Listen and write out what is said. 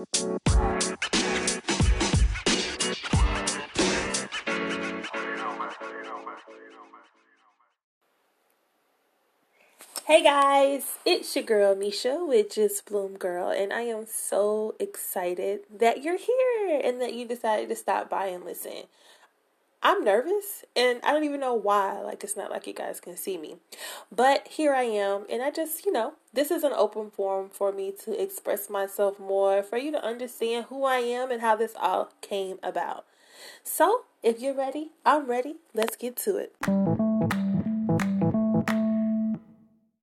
Hey guys, it's your girl Misha with Just Bloom Girl, and I am so excited that you're here and that you decided to stop by and listen. I'm nervous and I don't even know why. Like, it's not like you guys can see me. But here I am, and I just, you know, this is an open forum for me to express myself more, for you to understand who I am and how this all came about. So, if you're ready, I'm ready. Let's get to it.